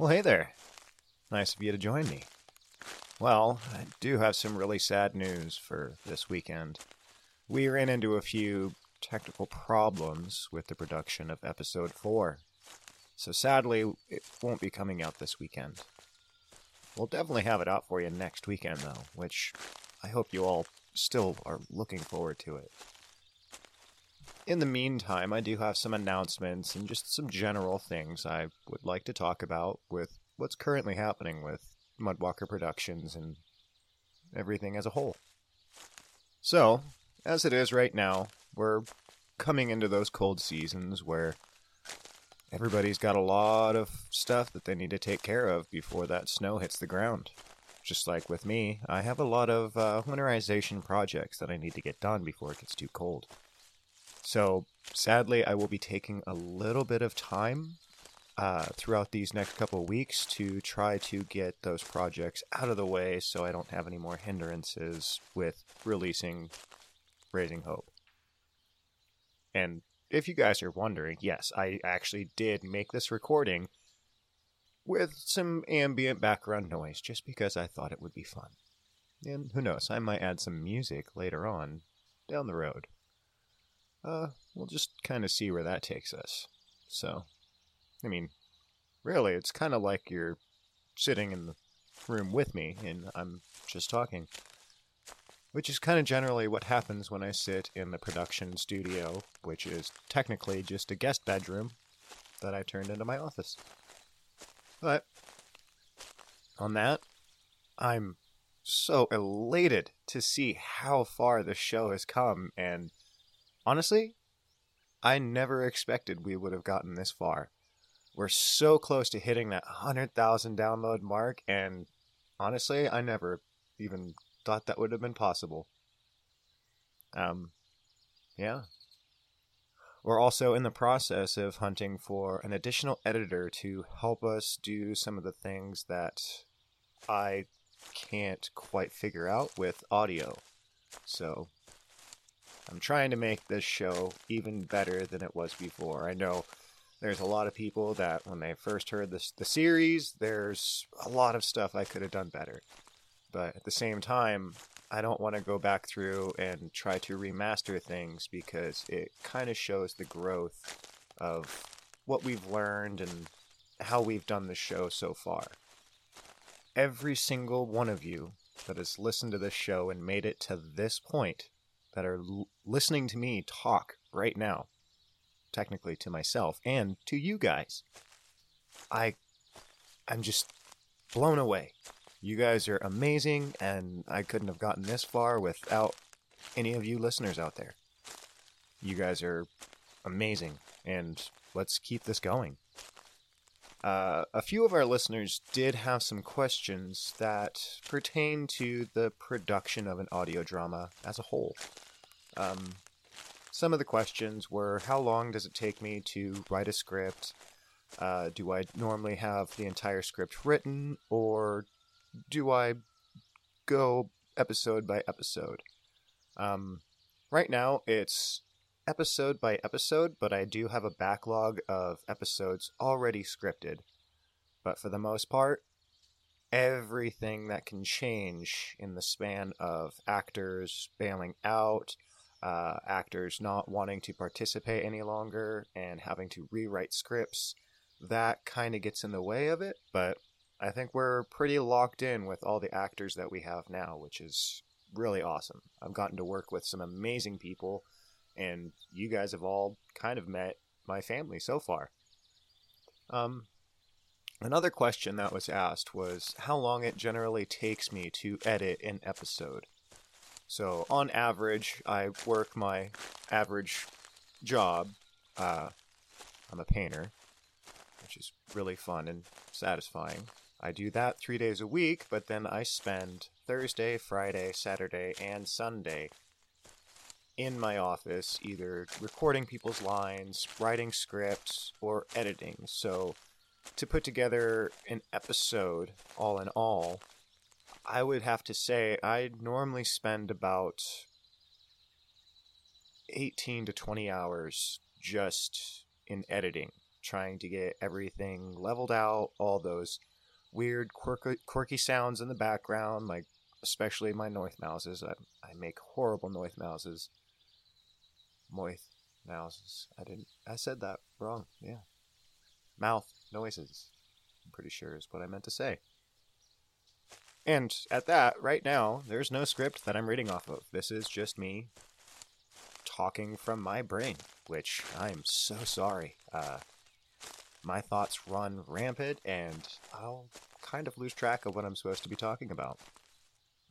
Well, hey there. Nice of you to join me. Well, I do have some really sad news for this weekend. We ran into a few technical problems with the production of episode 4. So sadly, it won't be coming out this weekend. We'll definitely have it out for you next weekend, though, which I hope you all still are looking forward to it. In the meantime, I do have some announcements and just some general things I would like to talk about with what's currently happening with Mudwalker Productions and everything as a whole. So, as it is right now, we're coming into those cold seasons where everybody's got a lot of stuff that they need to take care of before that snow hits the ground. Just like with me, I have a lot of uh, winterization projects that I need to get done before it gets too cold. So, sadly, I will be taking a little bit of time uh, throughout these next couple weeks to try to get those projects out of the way so I don't have any more hindrances with releasing Raising Hope. And if you guys are wondering, yes, I actually did make this recording with some ambient background noise just because I thought it would be fun. And who knows, I might add some music later on down the road uh, we'll just kind of see where that takes us. So, I mean, really, it's kind of like you're sitting in the room with me and I'm just talking. Which is kind of generally what happens when I sit in the production studio, which is technically just a guest bedroom that I turned into my office. But, on that, I'm so elated to see how far the show has come and honestly, I never expected we would have gotten this far. We're so close to hitting that 100,000 download mark, and honestly, I never even thought that would have been possible. Um, yeah. We're also in the process of hunting for an additional editor to help us do some of the things that I can't quite figure out with audio. So, I'm trying to make this show even better than it was before. I know there's a lot of people that when they first heard this the series, there's a lot of stuff I could have done better. But at the same time, I don't want to go back through and try to remaster things because it kind of shows the growth of what we've learned and how we've done the show so far. Every single one of you that has listened to this show and made it to this point that are l- listening to me talk right now, technically to myself and to you guys. I I'm just blown away. You guys are amazing and I couldn't have gotten this far without any of you listeners out there. You guys are amazing and let's keep this going. Uh, a few of our listeners did have some questions that pertain to the production of an audio drama as a whole. Um, some of the questions were How long does it take me to write a script? Uh, do I normally have the entire script written, or do I go episode by episode? Um, right now it's episode by episode, but I do have a backlog of episodes already scripted. But for the most part, everything that can change in the span of actors bailing out, uh, actors not wanting to participate any longer, and having to rewrite scripts, that kind of gets in the way of it. But I think we're pretty locked in with all the actors that we have now, which is really awesome. I've gotten to work with some amazing people, and you guys have all kind of met my family so far. Um, Another question that was asked was how long it generally takes me to edit an episode. So, on average, I work my average job. Uh, I'm a painter, which is really fun and satisfying. I do that three days a week, but then I spend Thursday, Friday, Saturday, and Sunday in my office, either recording people's lines, writing scripts, or editing. So, to put together an episode, all in all, I would have to say I normally spend about 18 to 20 hours just in editing, trying to get everything leveled out, all those weird, quirky, quirky sounds in the background, like especially my north mouses. I, I make horrible north mouses. Moith noises. I didn't. I said that wrong. Yeah mouth noises. I'm pretty sure is what I meant to say. And at that, right now, there's no script that I'm reading off of. This is just me talking from my brain, which I'm so sorry. Uh, my thoughts run rampant, and I'll kind of lose track of what I'm supposed to be talking about.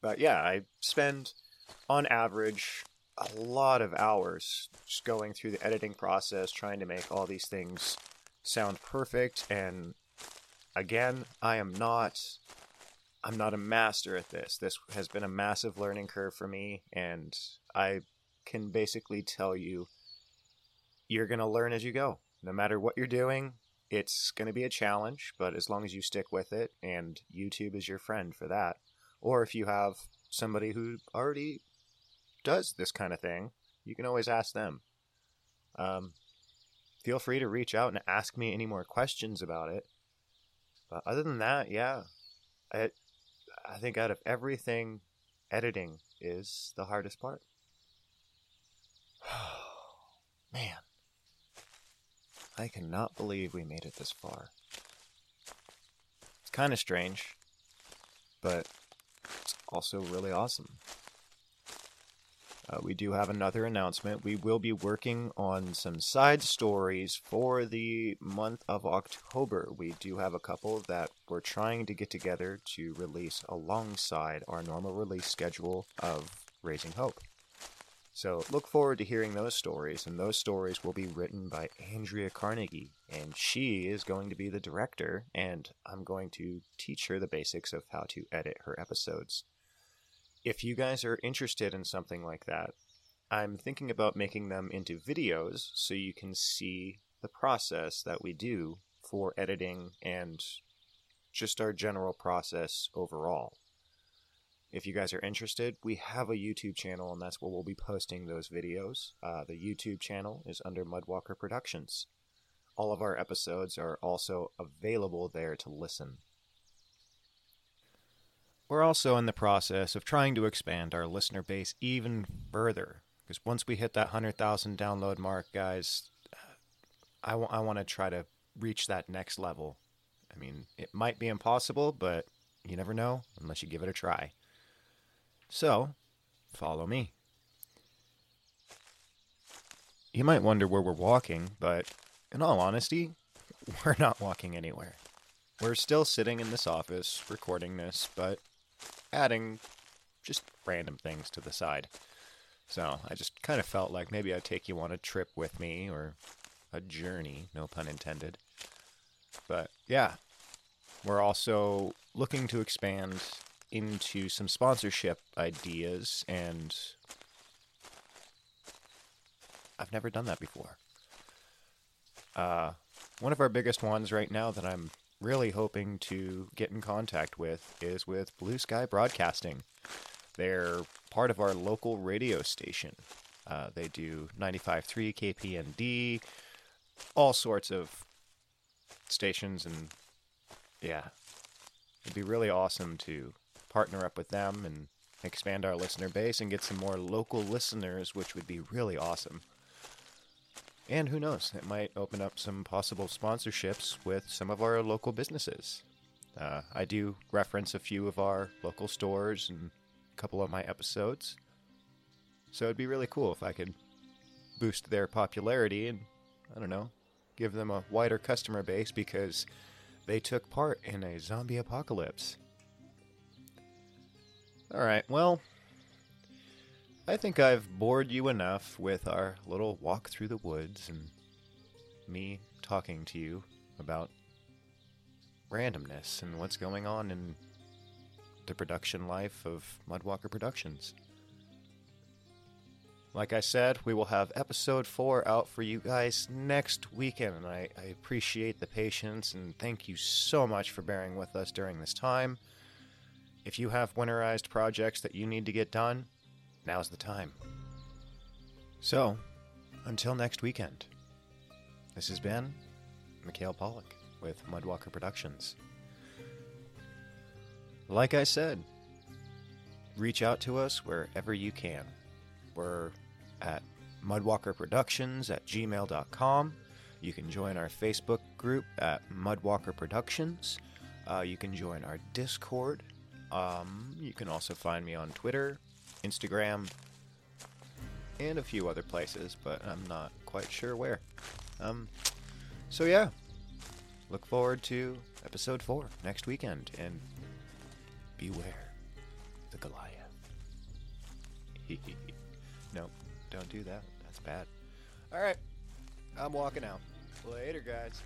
But yeah, I spend, on average, a lot of hours just going through the editing process, trying to make all these things sound perfect. And again i am not i'm not a master at this. This has been a massive learning curve for me and i can basically tell you you're going to learn as you go. No matter what you're doing it's going to be a challenge but as long as you stick with it and youtube is your friend for that. Or if you have somebody who already does this kind of thing you can always ask them um, feel free to reach out and ask me any more questions about it. But other than that, yeah, I, I think out of everything, editing is the hardest part. Man, I cannot believe we made it this far. It's kind of strange, but it's also really awesome. Uh, we do have another announcement. We will be working on some side stories for the month of October. We do have a couple that we're trying to get together to release alongside our normal release schedule of Raising Hope. So look forward to hearing those stories, and those stories will be written by Andrea Carnegie, and she is going to be the director, and I'm going to teach her the basics of how to edit her episodes if you guys are interested in something like that, I'm thinking about making them into videos so you can see the process that we do for editing and just our general process overall. If you guys are interested, we have a YouTube channel, and that's where we'll be posting those videos. Uh, the YouTube channel is under Mudwalker Productions. All of our episodes are also available there to listen. We're also in the process of trying to expand our listener base even further. Because once we hit that 100,000 download mark, guys, uh, I, w- I want to try to reach that next level. I mean, it might be impossible, but you never know unless you give it a try. So, follow me. You might wonder where we're walking, but in all honesty, we're not walking anywhere. We're still sitting in this office recording this, but adding just random things to the side. So I just kind of felt like maybe I'd take you on a trip with me or a journey, no pun intended. But yeah, we're also looking to expand into some sponsorship ideas, and I've never done that before. Uh, one of our biggest ones right now that I'm really hoping to get in contact with is with Blue Sky Broadcasting. They're part of our local radio station. Uh, they do 95.3 KPND, all sorts of stations, and yeah, it'd be really awesome to partner up with them and expand our listener base and get some more local listeners, which would be really awesome. And who knows, it might open up some possible sponsorships with some of our local businesses. Uh, I do reference a few of our local stores in a couple of my episodes. So it'd be really cool if I could boost their popularity and, I don't know, give them a wider customer base because they took part in a zombie apocalypse. Alright, well, I think I've bored you enough with our little walk through the woods and me talking to you about randomness and what's going on in the production life of Mudwalker Productions. Like I said, we will have episode 4 out for you guys next weekend, and I, I appreciate the patience and thank you so much for bearing with us during this time. If you have winterized projects that you need to get done, now's the time. So, until next weekend, this has been Mikhail Pollock with Mudwalker Productions. Like I said, reach out to us wherever you can. We're at Mudwalker Productions at gmail.com. You can join our Facebook group at Mudwalker Productions. Uh, you can join our Discord. Um, you can also find me on Twitter, Instagram, and a few other places, but I'm not quite sure where. Um, so yeah, look forward to episode four next weekend, and beware the Goliath. no, don't do that. That's bad. All right, I'm walking out. Later, guys.